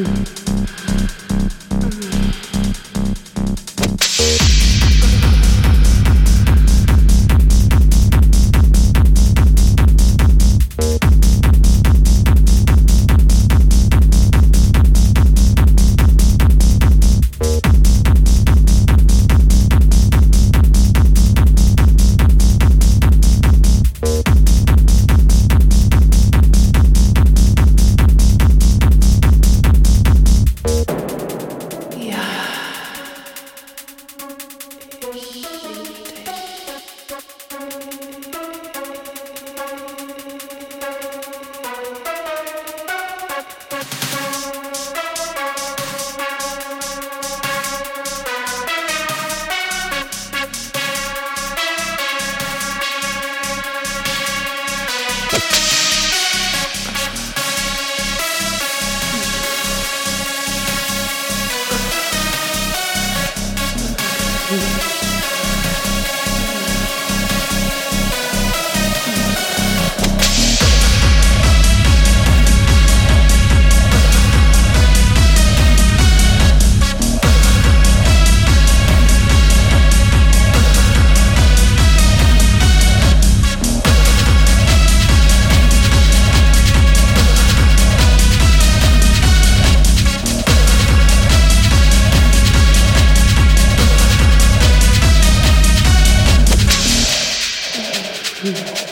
Mm-hmm. feel.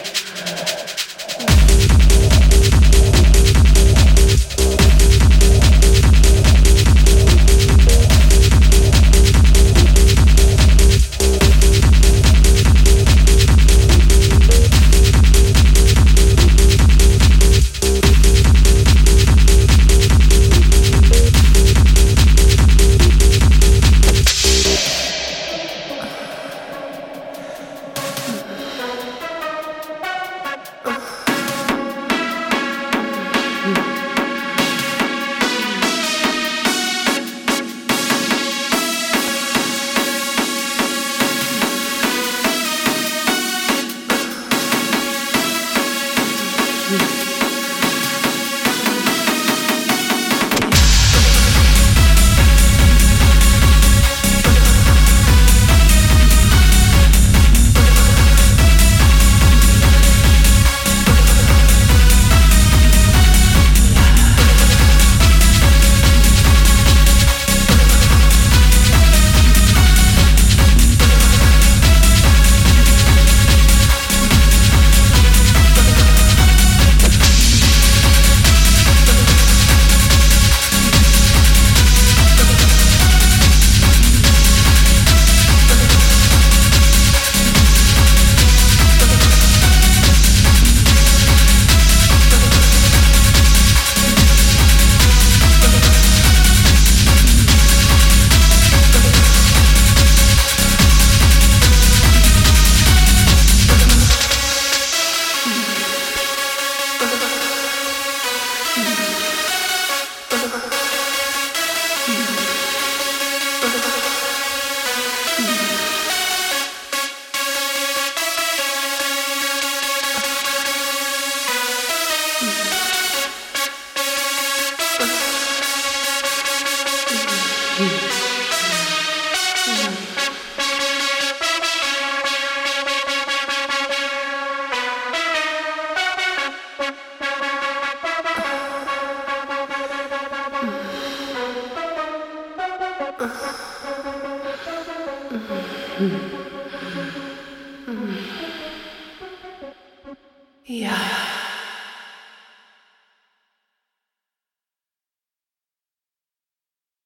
Yeah.